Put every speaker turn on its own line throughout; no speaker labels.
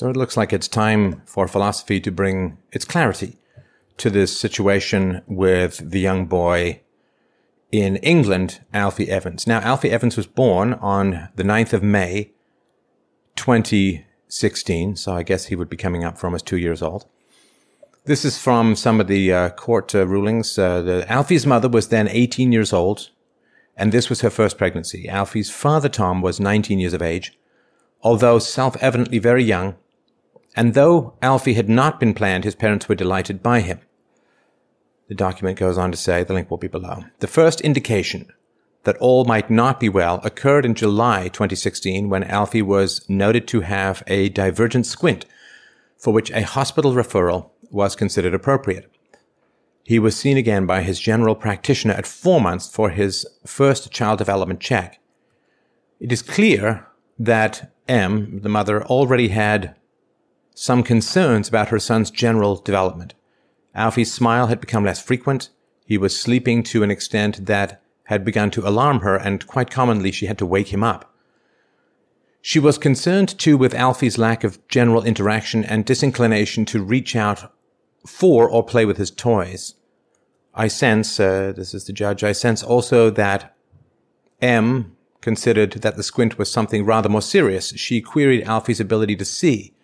So it looks like it's time for philosophy to bring its clarity to this situation with the young boy in England, Alfie Evans. Now, Alfie Evans was born on the 9th of May, 2016. So I guess he would be coming up for almost two years old. This is from some of the uh, court uh, rulings. Uh, the, Alfie's mother was then 18 years old, and this was her first pregnancy. Alfie's father, Tom, was 19 years of age. Although self-evidently very young, and though Alfie had not been planned, his parents were delighted by him. The document goes on to say, the link will be below. The first indication that all might not be well occurred in July 2016 when Alfie was noted to have a divergent squint for which a hospital referral was considered appropriate. He was seen again by his general practitioner at four months for his first child development check. It is clear that M, the mother, already had some concerns about her son's general development. Alfie's smile had become less frequent. He was sleeping to an extent that had begun to alarm her, and quite commonly she had to wake him up. She was concerned too with Alfie's lack of general interaction and disinclination to reach out for or play with his toys. I sense, uh, this is the judge, I sense also that M considered that the squint was something rather more serious. She queried Alfie's ability to see.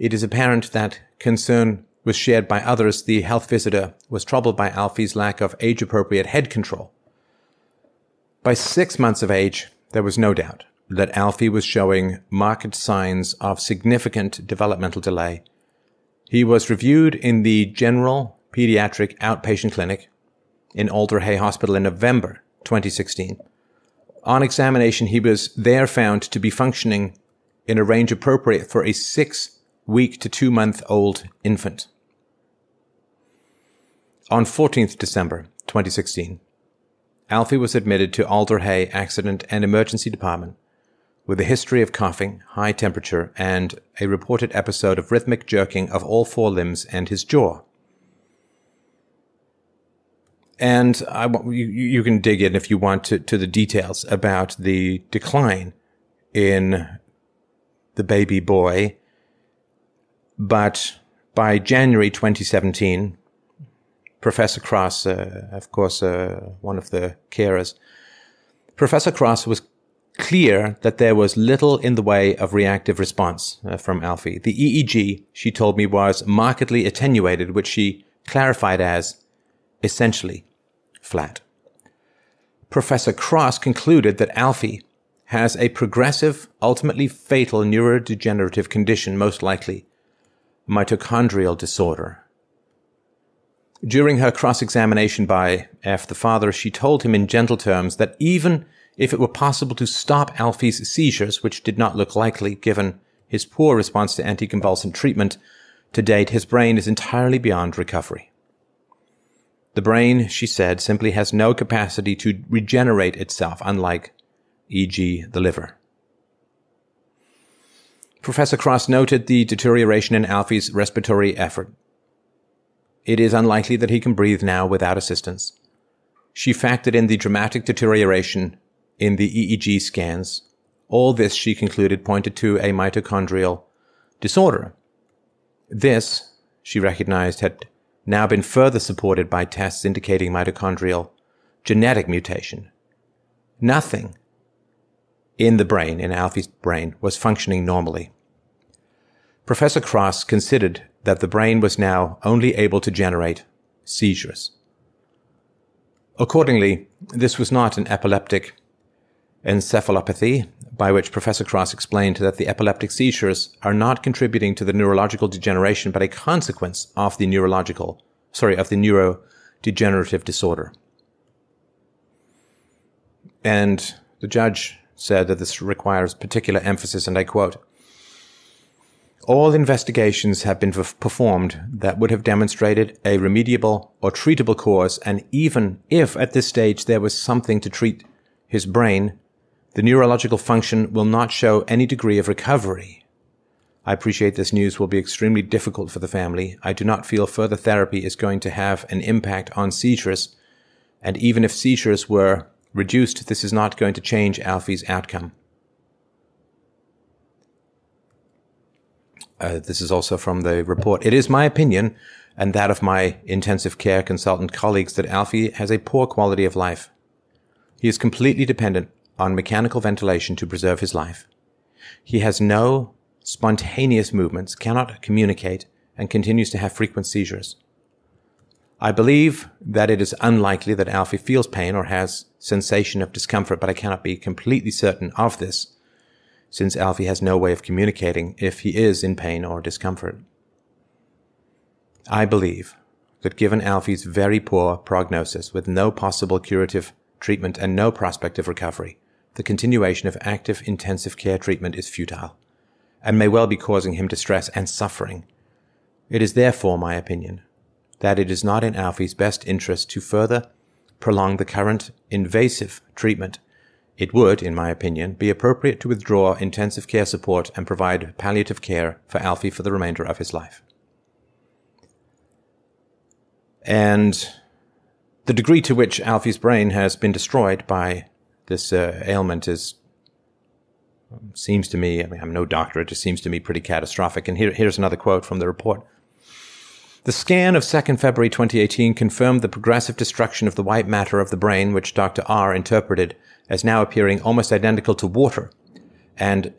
It is apparent that concern was shared by others. The health visitor was troubled by Alfie's lack of age appropriate head control. By six months of age, there was no doubt that Alfie was showing marked signs of significant developmental delay. He was reviewed in the General Pediatric Outpatient Clinic in Alder Hey Hospital in November 2016. On examination, he was there found to be functioning in a range appropriate for a six week to two month old infant. On 14th December 2016, Alfie was admitted to Alder Hey Accident and Emergency Department with a history of coughing, high temperature, and a reported episode of rhythmic jerking of all four limbs and his jaw. And I, you, you can dig in if you want to, to the details about the decline in the baby boy. But by January 2017, Professor Cross, uh, of course, uh, one of the carers, Professor Cross was clear that there was little in the way of reactive response uh, from Alfie. The EEG, she told me, was markedly attenuated, which she clarified as essentially flat. Professor Cross concluded that Alfie has a progressive, ultimately fatal neurodegenerative condition, most likely mitochondrial disorder. During her cross examination by F, the father, she told him in gentle terms that even if it were possible to stop Alfie's seizures, which did not look likely given his poor response to anticonvulsant treatment, to date his brain is entirely beyond recovery. The brain, she said, simply has no capacity to regenerate itself, unlike, e.g., the liver. Professor Cross noted the deterioration in Alfie's respiratory effort. It is unlikely that he can breathe now without assistance. She factored in the dramatic deterioration in the EEG scans. All this, she concluded, pointed to a mitochondrial disorder. This, she recognized, had now been further supported by tests indicating mitochondrial genetic mutation. Nothing in the brain, in Alfie's brain, was functioning normally. Professor Cross considered that the brain was now only able to generate seizures. Accordingly, this was not an epileptic encephalopathy, by which Professor Cross explained that the epileptic seizures are not contributing to the neurological degeneration, but a consequence of the neurological, sorry, of the neurodegenerative disorder. And the judge said that this requires particular emphasis, and I quote, all investigations have been performed that would have demonstrated a remediable or treatable cause, and even if at this stage there was something to treat his brain, the neurological function will not show any degree of recovery. I appreciate this news will be extremely difficult for the family. I do not feel further therapy is going to have an impact on seizures, and even if seizures were reduced, this is not going to change Alfie's outcome. Uh, this is also from the report. It is my opinion and that of my intensive care consultant colleagues that Alfie has a poor quality of life. He is completely dependent on mechanical ventilation to preserve his life. He has no spontaneous movements, cannot communicate, and continues to have frequent seizures. I believe that it is unlikely that Alfie feels pain or has sensation of discomfort, but I cannot be completely certain of this, since Alfie has no way of communicating if he is in pain or discomfort. I believe that given Alfie's very poor prognosis with no possible curative treatment and no prospect of recovery, the continuation of active intensive care treatment is futile and may well be causing him distress and suffering. It is therefore my opinion that it is not in Alfie's best interest to further prolong the current invasive treatment. It would, in my opinion, be appropriate to withdraw intensive care support and provide palliative care for Alfie for the remainder of his life. And the degree to which Alfie's brain has been destroyed by this uh, ailment is seems to me, I mean, I'm no doctor, it just seems to me pretty catastrophic. And here, here's another quote from the report. The scan of 2nd February 2018 confirmed the progressive destruction of the white matter of the brain, which Dr. R interpreted as now appearing almost identical to water and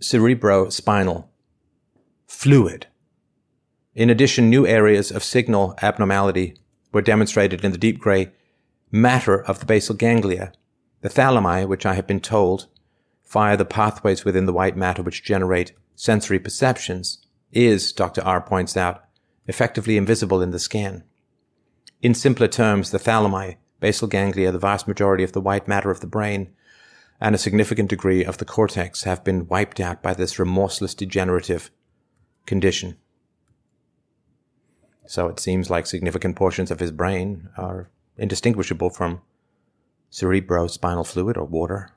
cerebrospinal fluid. In addition, new areas of signal abnormality were demonstrated in the deep gray matter of the basal ganglia. The thalami, which I have been told fire the pathways within the white matter which generate sensory perceptions, is, Dr. R points out, effectively invisible in the scan. In simpler terms, the thalami, basal ganglia, the vast majority of the white matter of the brain, and a significant degree of the cortex have been wiped out by this remorseless degenerative condition. So it seems like significant portions of his brain are indistinguishable from cerebrospinal fluid or water.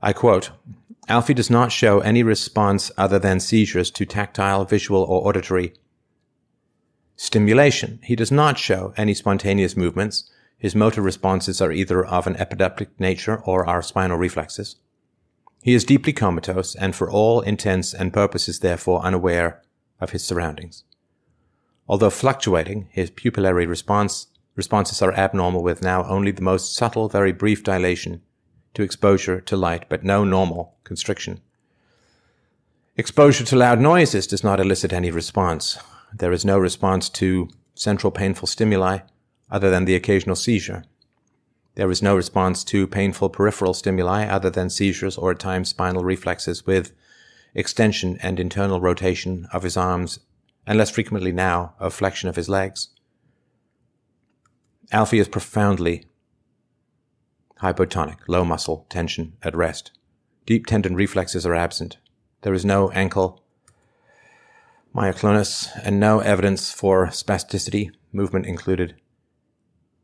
I quote, Alfie does not show any response other than seizures to tactile, visual, or auditory stimulation. He does not show any spontaneous movements. His motor responses are either of an epileptic nature or are spinal reflexes. He is deeply comatose and for all intents and purposes therefore unaware of his surroundings. Although fluctuating, his pupillary response, responses are abnormal with now only the most subtle, very brief dilation to exposure to light, but no normal constriction. Exposure to loud noises does not elicit any response. There is no response to central painful stimuli other than the occasional seizure. There is no response to painful peripheral stimuli other than seizures or at times spinal reflexes with extension and internal rotation of his arms, and less frequently now of flexion of his legs. Alfie is profoundly hypotonic, low muscle tension at rest. Deep tendon reflexes are absent. There is no ankle myoclonus and no evidence for spasticity, movement included.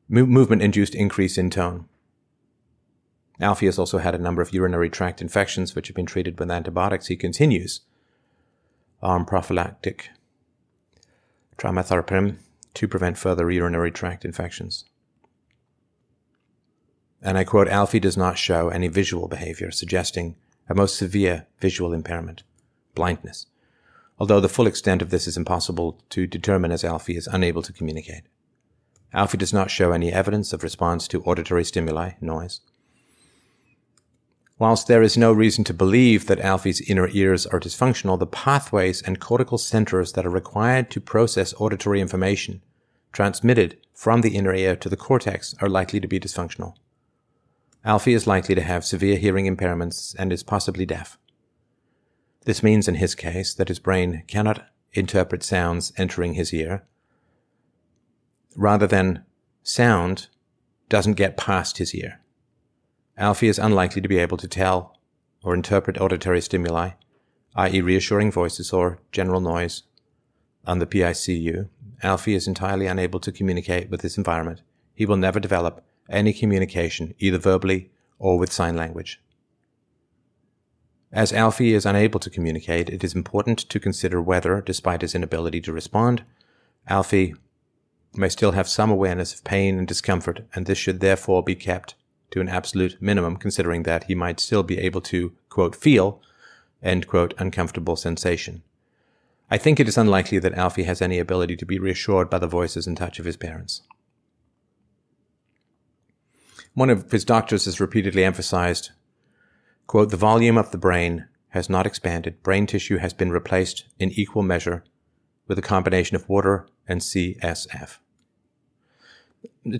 Mo- movement induced increase in tone. Alfie has also had a number of urinary tract infections which have been treated with antibiotics. He continues on prophylactic trimethoprim to prevent further urinary tract infections. And I quote, Alfie does not show any visual behavior, suggesting a most severe visual impairment, blindness, although the full extent of this is impossible to determine as Alfie is unable to communicate. Alfie does not show any evidence of response to auditory stimuli, noise. Whilst there is no reason to believe that Alfie's inner ears are dysfunctional, the pathways and cortical centers that are required to process auditory information transmitted from the inner ear to the cortex are likely to be dysfunctional. Alfie is likely to have severe hearing impairments and is possibly deaf. This means in his case that his brain cannot interpret sounds entering his ear. Rather than sound doesn't get past his ear. Alfie is unlikely to be able to tell or interpret auditory stimuli, i.e. reassuring voices or general noise on the PICU. Alfie is entirely unable to communicate with his environment. He will never develop any communication, either verbally or with sign language. As Alfie is unable to communicate, it is important to consider whether, despite his inability to respond, Alfie may still have some awareness of pain and discomfort, and this should therefore be kept to an absolute minimum, considering that he might still be able to, quote, feel end quote, uncomfortable sensation. I think it is unlikely that Alfie has any ability to be reassured by the voices and touch of his parents. One of his doctors has repeatedly emphasized, quote, the volume of the brain has not expanded. Brain tissue has been replaced in equal measure with a combination of water and CSF.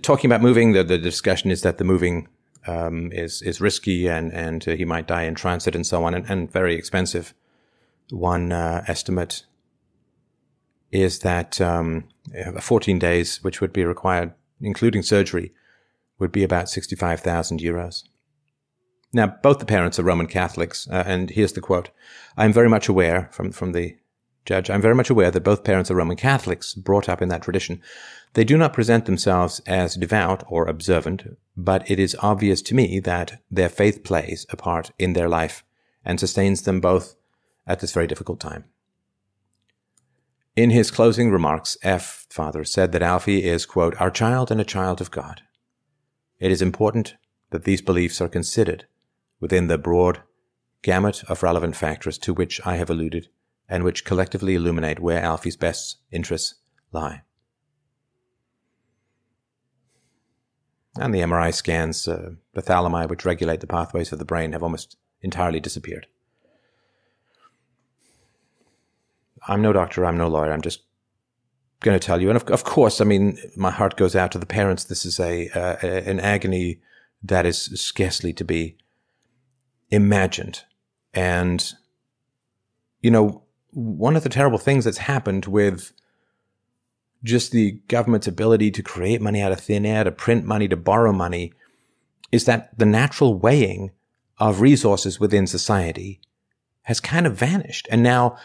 Talking about moving, the, the discussion is that the moving um, is is risky and and uh, he might die in transit and so on and, and very expensive. One uh, estimate is that um, 14 days, which would be required, including surgery, would be about 65,000 euros. Now, both the parents are Roman Catholics, uh, and here's the quote. I'm very much aware from, from the judge, I'm very much aware that both parents are Roman Catholics, brought up in that tradition. They do not present themselves as devout or observant, but it is obvious to me that their faith plays a part in their life and sustains them both at this very difficult time. In his closing remarks, F. Father said that Alfie is, quote, our child and a child of God. It is important that these beliefs are considered within the broad gamut of relevant factors to which I have alluded and which collectively illuminate where Alfie's best interests lie. And the MRI scans, uh, the thalami, which regulate the pathways of the brain, have almost entirely disappeared. I'm no doctor, I'm no lawyer, I'm just going to tell you. And of, of, course, I mean, my heart goes out to the parents. This is a, uh, an agony that is scarcely to be imagined. And, you know, one of the terrible things that's happened with just the government's ability to create money out of thin air, to print money, to borrow money, is that the natural weighing of resources within society has kind of vanished. And now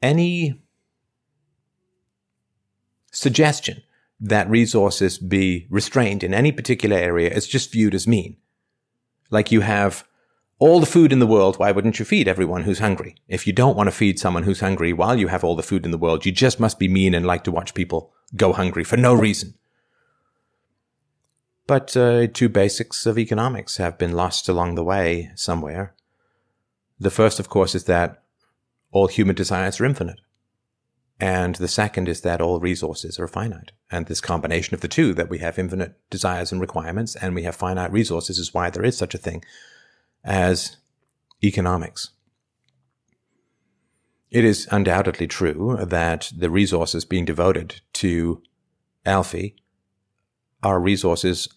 any suggestion that resources be restrained in any particular area is just viewed as mean. Like you have all the food in the world, why wouldn't you feed everyone who's hungry? If you don't want to feed someone who's hungry while you have all the food in the world, you just must be mean and like to watch people go hungry for no reason. But uh, two basics of economics have been lost along the way somewhere. The first, of course, is that all human desires are infinite. And the second is that all resources are finite. And this combination of the two, that we have infinite desires and requirements and we have finite resources, is why there is such a thing as economics. It is undoubtedly true that the resources being devoted to Alfie are resources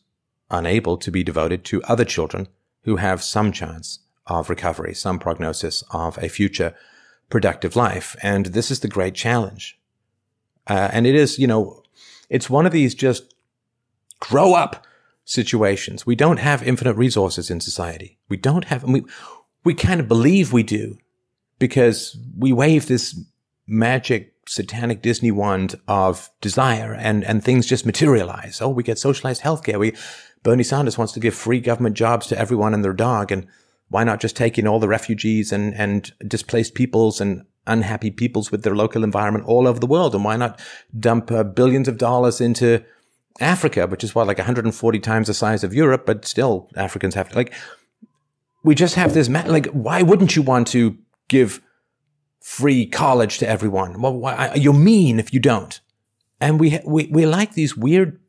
unable to be devoted to other children who have some chance of recovery, some prognosis of a future productive life. And this is the great challenge. Uh, and it is, you know, it's one of these just grow up situations. We don't have infinite resources in society. We don't have, we, we kind of believe we do because we wave this magic satanic Disney wand of desire and, and things just materialize. Oh, we get socialized healthcare. We, Bernie Sanders wants to give free government jobs to everyone and their dog. And why not just take in all the refugees and, and displaced peoples and unhappy peoples with their local environment all over the world? And why not dump uh, billions of dollars into Africa, which is what, like 140 times the size of Europe, but still Africans have to, like, we just have this, like, why wouldn't you want to give free college to everyone? Well, why, you're mean if you don't. And we, we, we like these weird,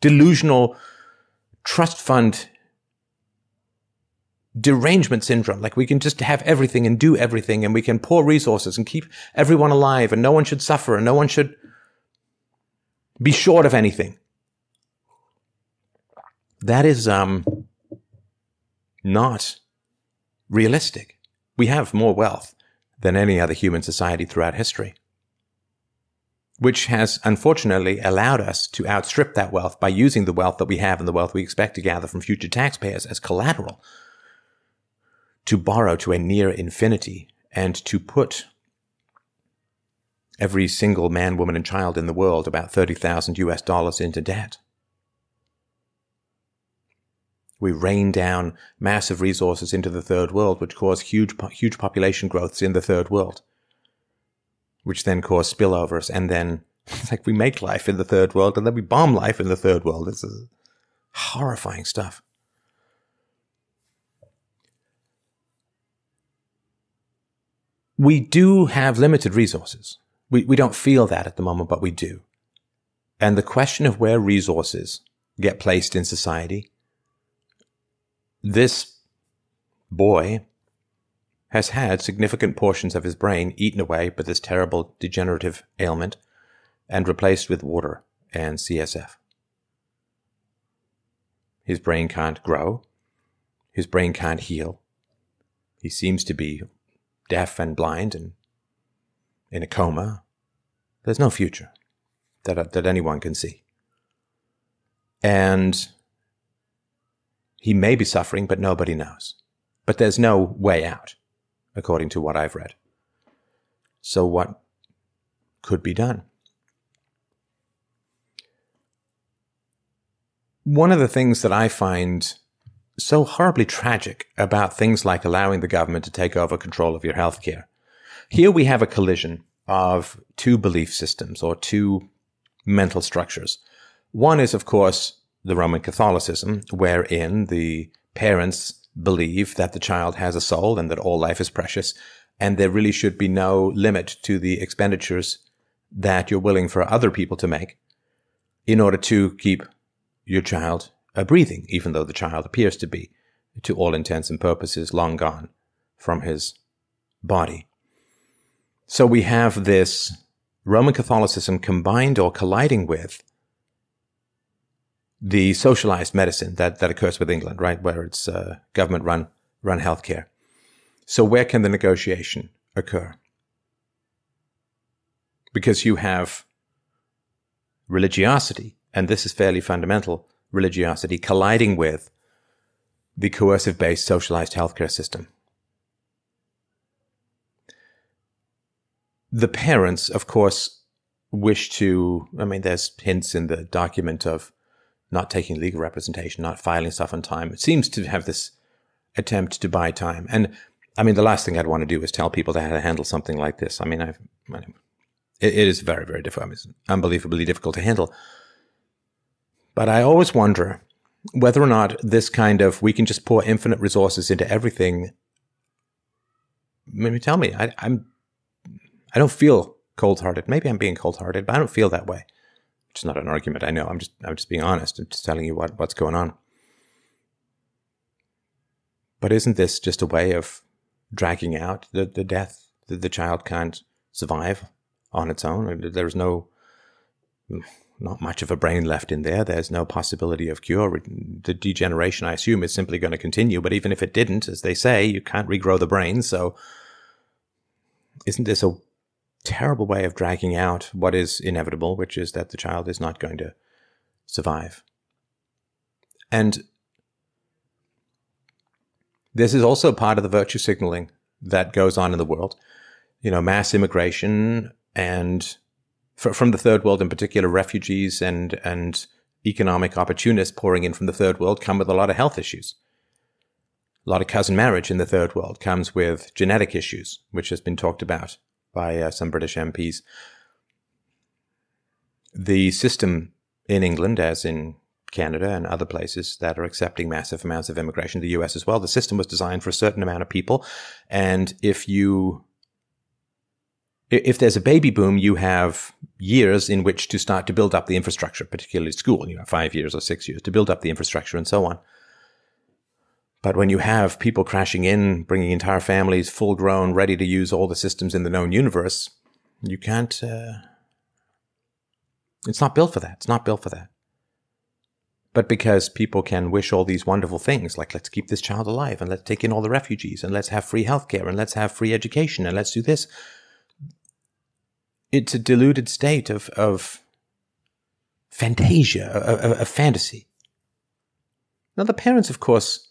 delusional trust fund derangement syndrome. Like we can just have everything and do everything and we can pour resources and keep everyone alive and no one should suffer and no one should be short of anything. That is um, not realistic. We have more wealth than any other human society throughout history, which has unfortunately allowed us to outstrip that wealth by using the wealth that we have and the wealth we expect to gather from future taxpayers as collateral to borrow to a near infinity and to put every single man, woman, and child in the world about 30,000 US dollars into debt. We rain down massive resources into the third world, which cause huge, huge population growths in the third world, which then cause spillovers. And then it's like we make life in the third world and then we bomb life in the third world. This is horrifying stuff. We do have limited resources. We, we don't feel that at the moment, but we do. And the question of where resources get placed in society, this boy has had significant portions of his brain eaten away by this terrible degenerative ailment and replaced with water and CSF. His brain can't grow. His brain can't heal. He seems to be deaf and blind and in a coma. There's no future that, uh, that anyone can see. And he may be suffering, but nobody knows. But there's no way out, according to what I've read. So, what could be done? One of the things that I find so horribly tragic about things like allowing the government to take over control of your healthcare. Here we have a collision of two belief systems or two mental structures. One is, of course, the Roman Catholicism, wherein the parents believe that the child has a soul and that all life is precious, and there really should be no limit to the expenditures that you're willing for other people to make in order to keep your child a breathing, even though the child appears to be, to all intents and purposes, long gone from his body. So we have this Roman Catholicism combined or colliding with the socialized medicine that, that occurs with England, right, where it's uh, government run run healthcare. So where can the negotiation occur? Because you have religiosity, and this is fairly fundamental, religiosity colliding with the coercive based socialized healthcare system. The parents, of course, wish to, I mean, there's hints in the document of not taking legal representation, not filing stuff on time. It seems to have this attempt to buy time. And I mean, the last thing I'd want to do is tell people how to handle something like this. I mean, I've, it, it is very, very difficult. It's unbelievably difficult to handle. But I always wonder whether or not this kind of we can just pour infinite resources into everything. Maybe tell me, I, I'm, I don't feel cold hearted. Maybe I'm being cold hearted, but I don't feel that way. It's not an argument. I know. I'm just, I'm just being honest. I'm just telling you what, what's going on. But isn't this just a way of dragging out the, the death that the child can't survive on its own? There's no not much of a brain left in there. There's no possibility of cure. The degeneration, I assume, is simply going to continue. But even if it didn't, as they say, you can't regrow the brain. So isn't this a terrible way of dragging out what is inevitable, which is that the child is not going to survive? And this is also part of the virtue signaling that goes on in the world. You know, mass immigration and from the third world in particular, refugees and, and economic opportunists pouring in from the third world come with a lot of health issues. A lot of cousin marriage in the third world comes with genetic issues, which has been talked about by uh, some British MPs. The system in England, as in Canada and other places that are accepting massive amounts of immigration, the US as well, the system was designed for a certain amount of people. And if you if there's a baby boom, you have years in which to start to build up the infrastructure, particularly school. You have five years or six years to build up the infrastructure and so on. But when you have people crashing in, bringing entire families full grown, ready to use all the systems in the known universe, you can't. Uh, it's not built for that. It's not built for that. But because people can wish all these wonderful things, like let's keep this child alive and let's take in all the refugees and let's have free healthcare and let's have free education and let's do this it's a deluded state of, of fantasia, a, fantasy. Now, the parents, of course,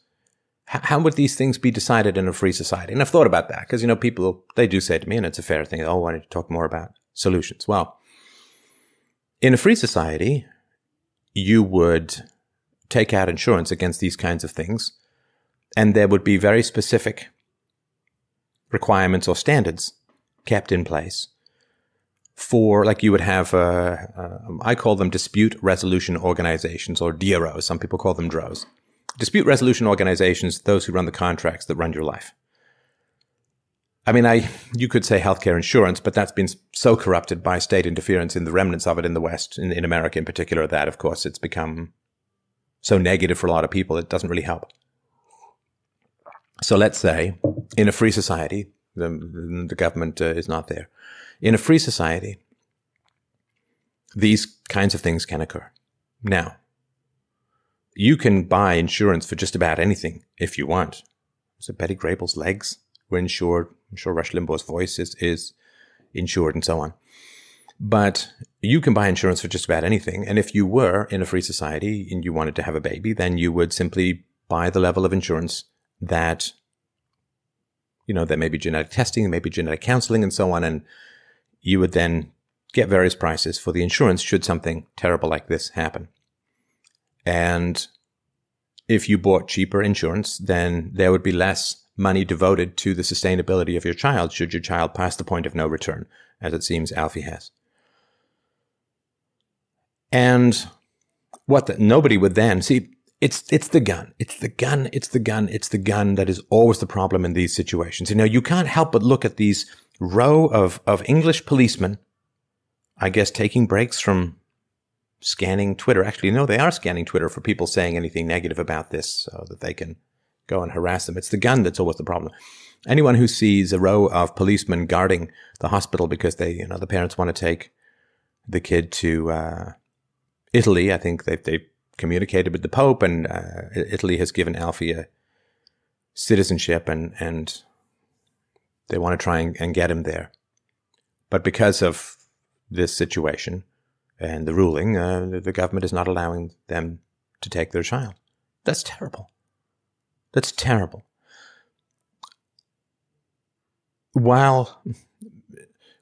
how would these things be decided in a free society? And I've thought about that because, you know, people, they do say to me, and it's a fair thing, oh, why don't you talk more about solutions? Well, in a free society, you would take out insurance against these kinds of things, and there would be very specific requirements or standards kept in place for like you would have uh, I call them dispute resolution organizations or DROs. Some people call them DROs. Dispute resolution organizations, those who run the contracts that run your life. I mean, I you could say healthcare insurance, but that's been so corrupted by state interference in the remnants of it in the West, in, in America in particular, that of course it's become so negative for a lot of people, it doesn't really help. So let's say in a free society, the, the government uh, is not there. In a free society, these kinds of things can occur. Now, you can buy insurance for just about anything if you want. So Betty Grable's legs were insured. I'm sure Rush Limbaugh's voice is, is insured and so on. But you can buy insurance for just about anything. And if you were in a free society and you wanted to have a baby, then you would simply buy the level of insurance that, you know, there may be genetic testing, there may be genetic counseling and so on. And you would then get various prices for the insurance should something terrible like this happen. And if you bought cheaper insurance, then there would be less money devoted to the sustainability of your child should your child pass the point of no return, as it seems Alfie has. And what the, nobody would then see. It's it's the gun. It's the gun. It's the gun. It's the gun that is always the problem in these situations. You know, you can't help but look at these row of of English policemen. I guess taking breaks from scanning Twitter. Actually, no, they are scanning Twitter for people saying anything negative about this, so that they can go and harass them. It's the gun that's always the problem. Anyone who sees a row of policemen guarding the hospital because they, you know, the parents want to take the kid to uh, Italy. I think they they communicated with the Pope, and uh, Italy has given Alfie a citizenship, and and they want to try and, and get him there. But because of this situation and the ruling, uh, the government is not allowing them to take their child. That's terrible. That's terrible. While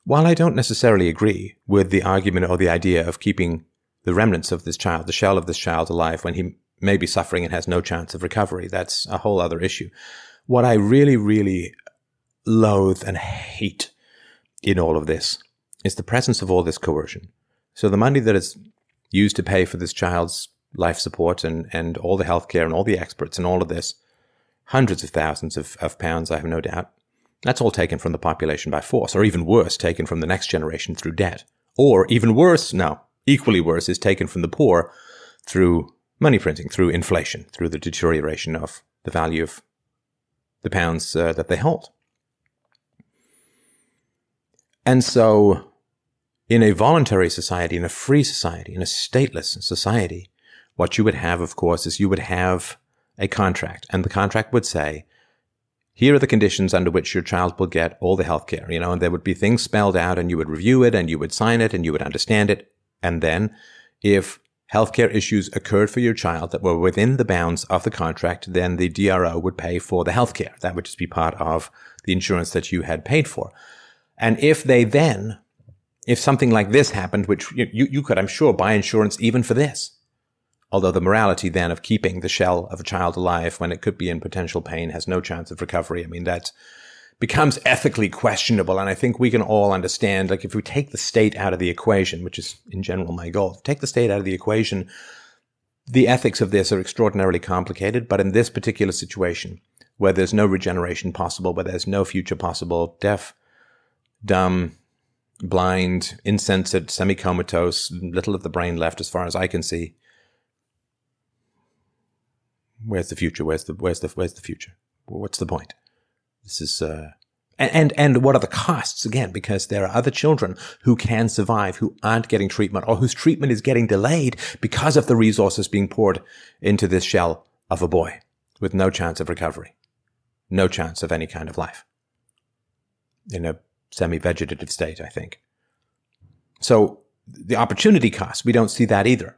while I don't necessarily agree with the argument or the idea of keeping the remnants of this child, the shell of this child alive when he may be suffering and has no chance of recovery. That's a whole other issue. What I really, really loathe and hate in all of this is the presence of all this coercion. So the money that is used to pay for this child's life support and, and all the healthcare and all the experts and all of this, hundreds of thousands of, of pounds, I have no doubt. That's all taken from the population by force, or even worse, taken from the next generation through debt. Or even worse, no, equally worse, is taken from the poor through money printing, through inflation, through the deterioration of the value of the pounds uh, that they hold. And so, in a voluntary society, in a free society, in a stateless society, what you would have, of course, is you would have a contract, and the contract would say, here are the conditions under which your child will get all the health care, you know, and there would be things spelled out and you would review it and you would sign it and you would understand it and then, if healthcare issues occurred for your child that were within the bounds of the contract, then the DRO would pay for the healthcare. That would just be part of the insurance that you had paid for. And if they then, if something like this happened, which you, you could, I'm sure, buy insurance even for this. Although the morality then of keeping the shell of a child alive when it could be in potential pain has no chance of recovery. I mean, that becomes ethically questionable. And I think we can all understand, like, if we take the state out of the equation, which is in general my goal, take the state out of the equation, the ethics of this are extraordinarily complicated. But in this particular situation, where there's no regeneration possible, where there's no future possible, deaf, dumb, blind, insensate, semi comatose, little of the brain left as far as I can see. Where's the future? Where's the where's the where's the future? What's the point? This is, uh, and, and what are the costs again? Because there are other children who can survive, who aren't getting treatment or whose treatment is getting delayed because of the resources being poured into this shell of a boy with no chance of recovery, no chance of any kind of life in a semi-vegetative state, I think. So the opportunity cost, we don't see that either.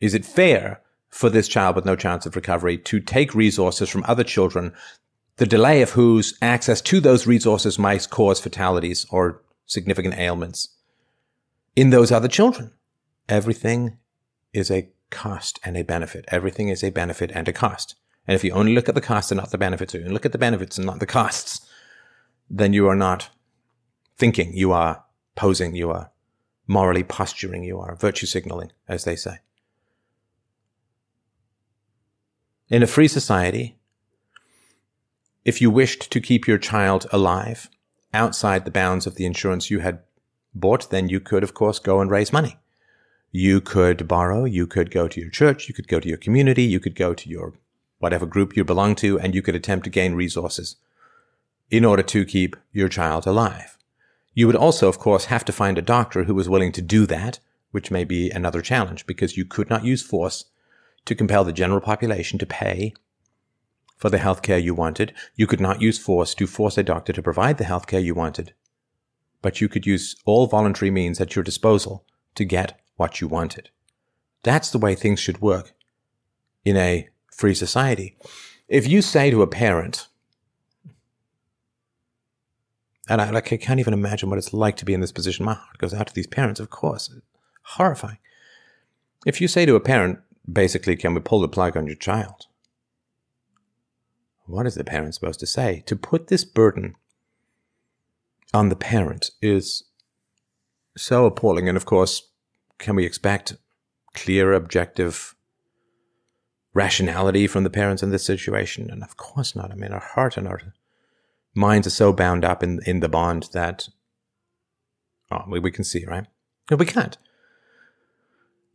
Is it fair for this child with no chance of recovery to take resources from other children the delay of whose access to those resources might cause fatalities or significant ailments in those other children. Everything is a cost and a benefit. Everything is a benefit and a cost. And if you only look at the costs and not the benefits, or you look at the benefits and not the costs, then you are not thinking, you are posing, you are morally posturing, you are virtue signaling, as they say. In a free society, if you wished to keep your child alive outside the bounds of the insurance you had bought, then you could, of course, go and raise money. You could borrow, you could go to your church, you could go to your community, you could go to your whatever group you belong to, and you could attempt to gain resources in order to keep your child alive. You would also, of course, have to find a doctor who was willing to do that, which may be another challenge because you could not use force to compel the general population to pay for the health care you wanted. You could not use force to force a doctor to provide the health care you wanted. But you could use all voluntary means at your disposal to get what you wanted. That's the way things should work in a free society. If you say to a parent, and I, like, I can't even imagine what it's like to be in this position. My heart goes out to these parents, of course. Horrifying. If you say to a parent, basically, can we pull the plug on your child? What is the parent supposed to say? To put this burden on the parent is so appalling. And of course, can we expect clear, objective rationality from the parents in this situation? And of course not. I mean, our heart and our minds are so bound up in, in the bond that oh, we, we can see, right? No, we can't.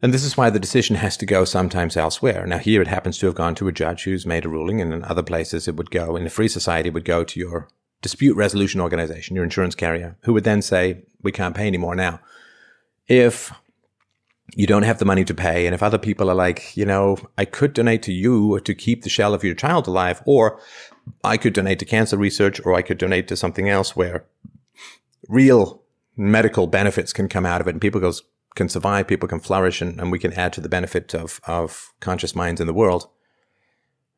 And this is why the decision has to go sometimes elsewhere. Now, here it happens to have gone to a judge who's made a ruling, and in other places it would go, in a free society, it would go to your dispute resolution organization, your insurance carrier, who would then say, we can't pay anymore now. If you don't have the money to pay, and if other people are like, you know, I could donate to you to keep the shell of your child alive, or I could donate to cancer research, or I could donate to something else where real medical benefits can come out of it, and people goes, can survive, people can flourish, and, and we can add to the benefit of, of conscious minds in the world,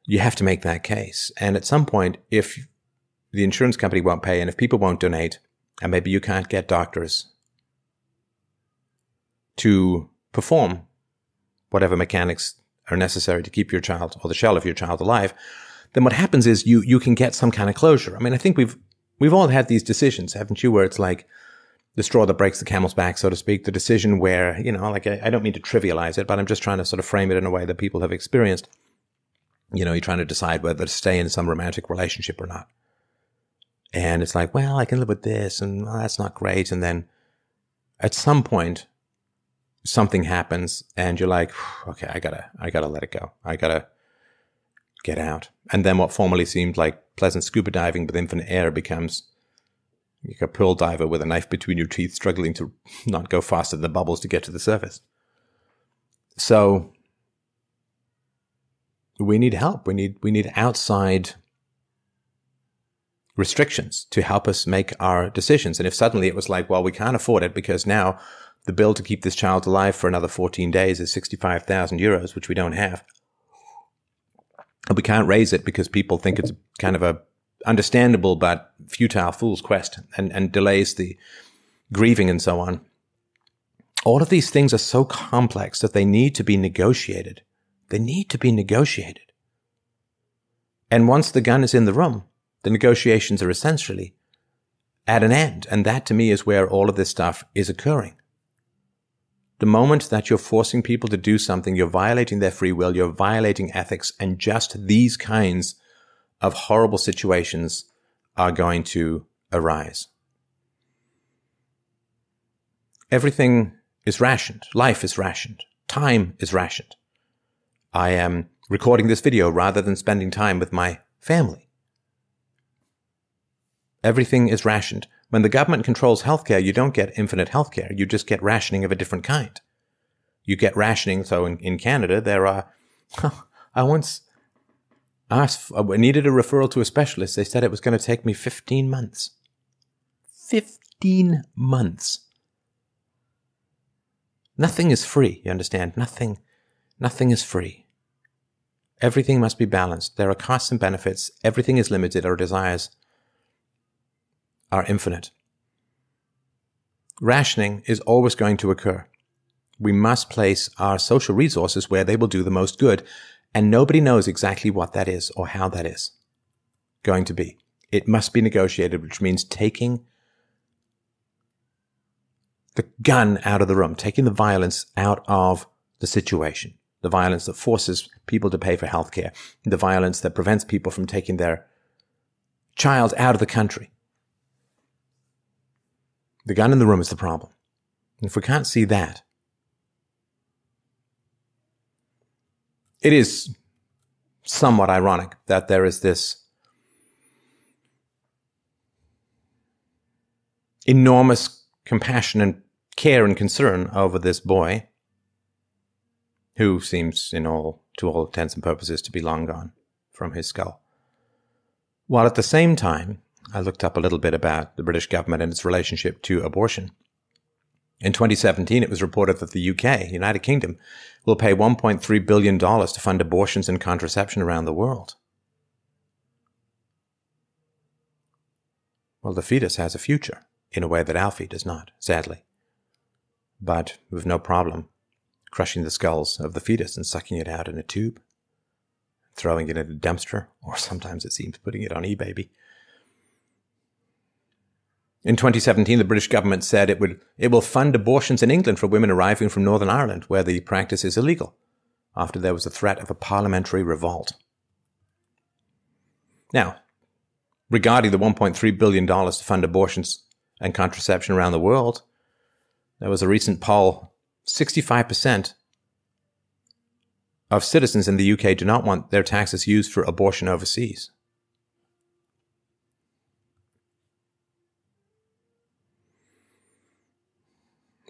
you have to make that case. And at some point, if the insurance company won't pay and if people won't donate, and maybe you can't get doctors to perform whatever mechanics are necessary to keep your child or the shell of your child alive, then what happens is you you can get some kind of closure. I mean, I think we've we've all had these decisions, haven't you, where it's like, the straw that breaks the camel's back, so to speak, the decision where, you know, like I, I, don't mean to trivialize it, but I'm just trying to sort of frame it in a way that people have experienced. You know, you're trying to decide whether to stay in some romantic relationship or not. And it's like, well, I can live with this and well, that's not great. And then at some point, something happens and you're like, okay, I gotta, I gotta let it go. I gotta get out. And then what formerly seemed like pleasant scuba diving with infinite air becomes like a pearl diver with a knife between your teeth, struggling to not go faster than the bubbles to get to the surface. So we need help. We need we need outside restrictions to help us make our decisions. And if suddenly it was like, well, we can't afford it because now the bill to keep this child alive for another 14 days is 65,000 euros, which we don't have. And we can't raise it because people think it's kind of a understandable but futile fool's quest and, and delays the grieving and so on. All of these things are so complex that they need to be negotiated. They need to be negotiated. And once the gun is in the room, the negotiations are essentially at an end. And that to me is where all of this stuff is occurring. The moment that you're forcing people to do something, you're violating their free will, you're violating ethics, and just these kinds of horrible situations are going to arise. Everything is rationed. Life is rationed. Time is rationed. I am recording this video rather than spending time with my family. Everything is rationed. When the government controls healthcare, you don't get infinite healthcare. You just get rationing of a different kind. You get rationing. So in, in Canada, there are, I once asked, I needed a referral to a specialist. They said it was going to take me 15 months. 15 months. Nothing is free, you understand? Nothing, nothing is free. Everything must be balanced. There are costs and benefits. Everything is limited. Our desires are infinite. Rationing is always going to occur. We must place our social resources where they will do the most good and nobody knows exactly what that is or how that is going to be. It must be negotiated, which means taking the gun out of the room, taking the violence out of the situation, the violence that forces people to pay for healthcare, the violence that prevents people from taking their child out of the country. The gun in the room is the problem. And if we can't see that, it is somewhat ironic that there is this enormous compassion and care and concern over this boy who seems in all to all intents and purposes to be long gone from his skull. While at the same time, I looked up a little bit about the British government and its relationship to abortion. In 2017, it was reported that the UK, United Kingdom, will pay $1.3 billion to fund abortions and contraception around the world. Well, the fetus has a future in a way that Alfie does not, sadly. But with no problem crushing the skulls of the fetus and sucking it out in a tube, throwing it in a dumpster, or sometimes it seems putting it on eBay. In 2017, the British government said it would it will fund abortions in England for women arriving from Northern Ireland, where the practice is illegal, after there was a threat of a parliamentary revolt. Now, regarding the $1.3 billion to fund abortions and contraception around the world, there was a recent poll 65% of citizens in the UK do not want their taxes used for abortion overseas.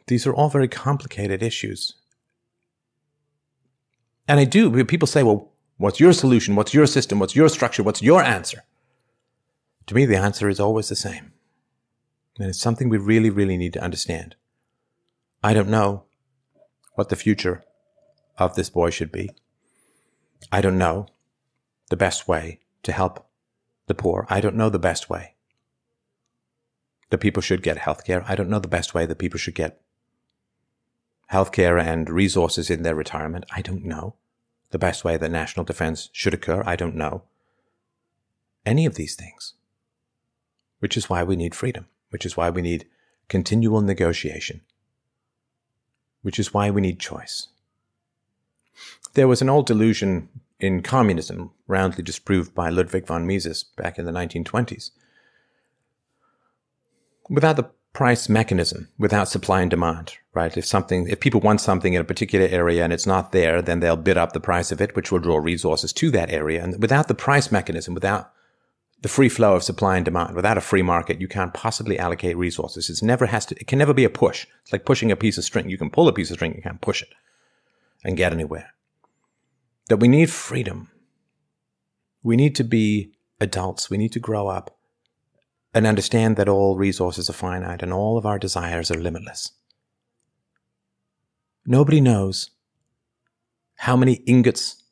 These are all very complicated issues. And I do, people say, well, what's your solution? What's your system? What's your structure? What's your answer? To me, the answer is always the same. And it's something we really, really need to understand. I don't know what the future of this boy should be. I don't know the best way to help the poor. I don't know the best way that people should get healthcare. I don't know the best way that people should get healthcare and resources in their retirement. I don't know the best way that national defense should occur. I don't know any of these things, which is why we need freedom, which is why we need continual negotiation, which is why we need choice. There was an old delusion in communism, roundly disproved by Ludwig von Mises back in the 1920s. Without the price mechanism without supply and demand, right? If something, if people want something in a particular area and it's not there, then they'll bid up the price of it, which will draw resources to that area. And without the price mechanism, without the free flow of supply and demand, without a free market, you can't possibly allocate resources. It's never has to, it can never be a push. It's like pushing a piece of string. You can pull a piece of string, you can't push it and get anywhere. That we need freedom. We need to be adults. We need to grow up and understand that all resources are finite and all of our desires are limitless. Nobody knows how many ingots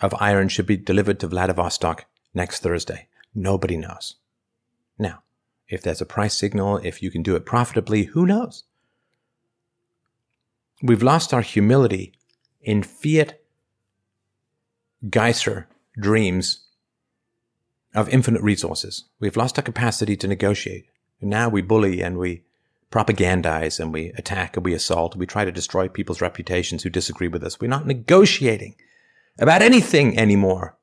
of iron should be delivered to Vladivostok next Thursday. Nobody knows. Now, if there's a price signal, if you can do it profitably, who knows? We've lost our humility in fiat Geyser dreams of infinite resources. We've lost our capacity to negotiate. Now we bully and we propagandize and we attack and we assault. And we try to destroy people's reputations who disagree with us. We're not negotiating about anything anymore.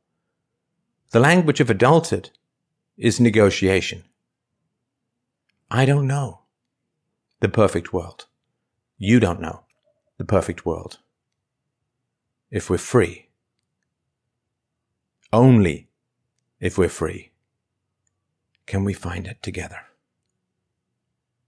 The language of adulthood is negotiation. I don't know the perfect world. You don't know the perfect world. If we're free, only if we're free, can we find it together?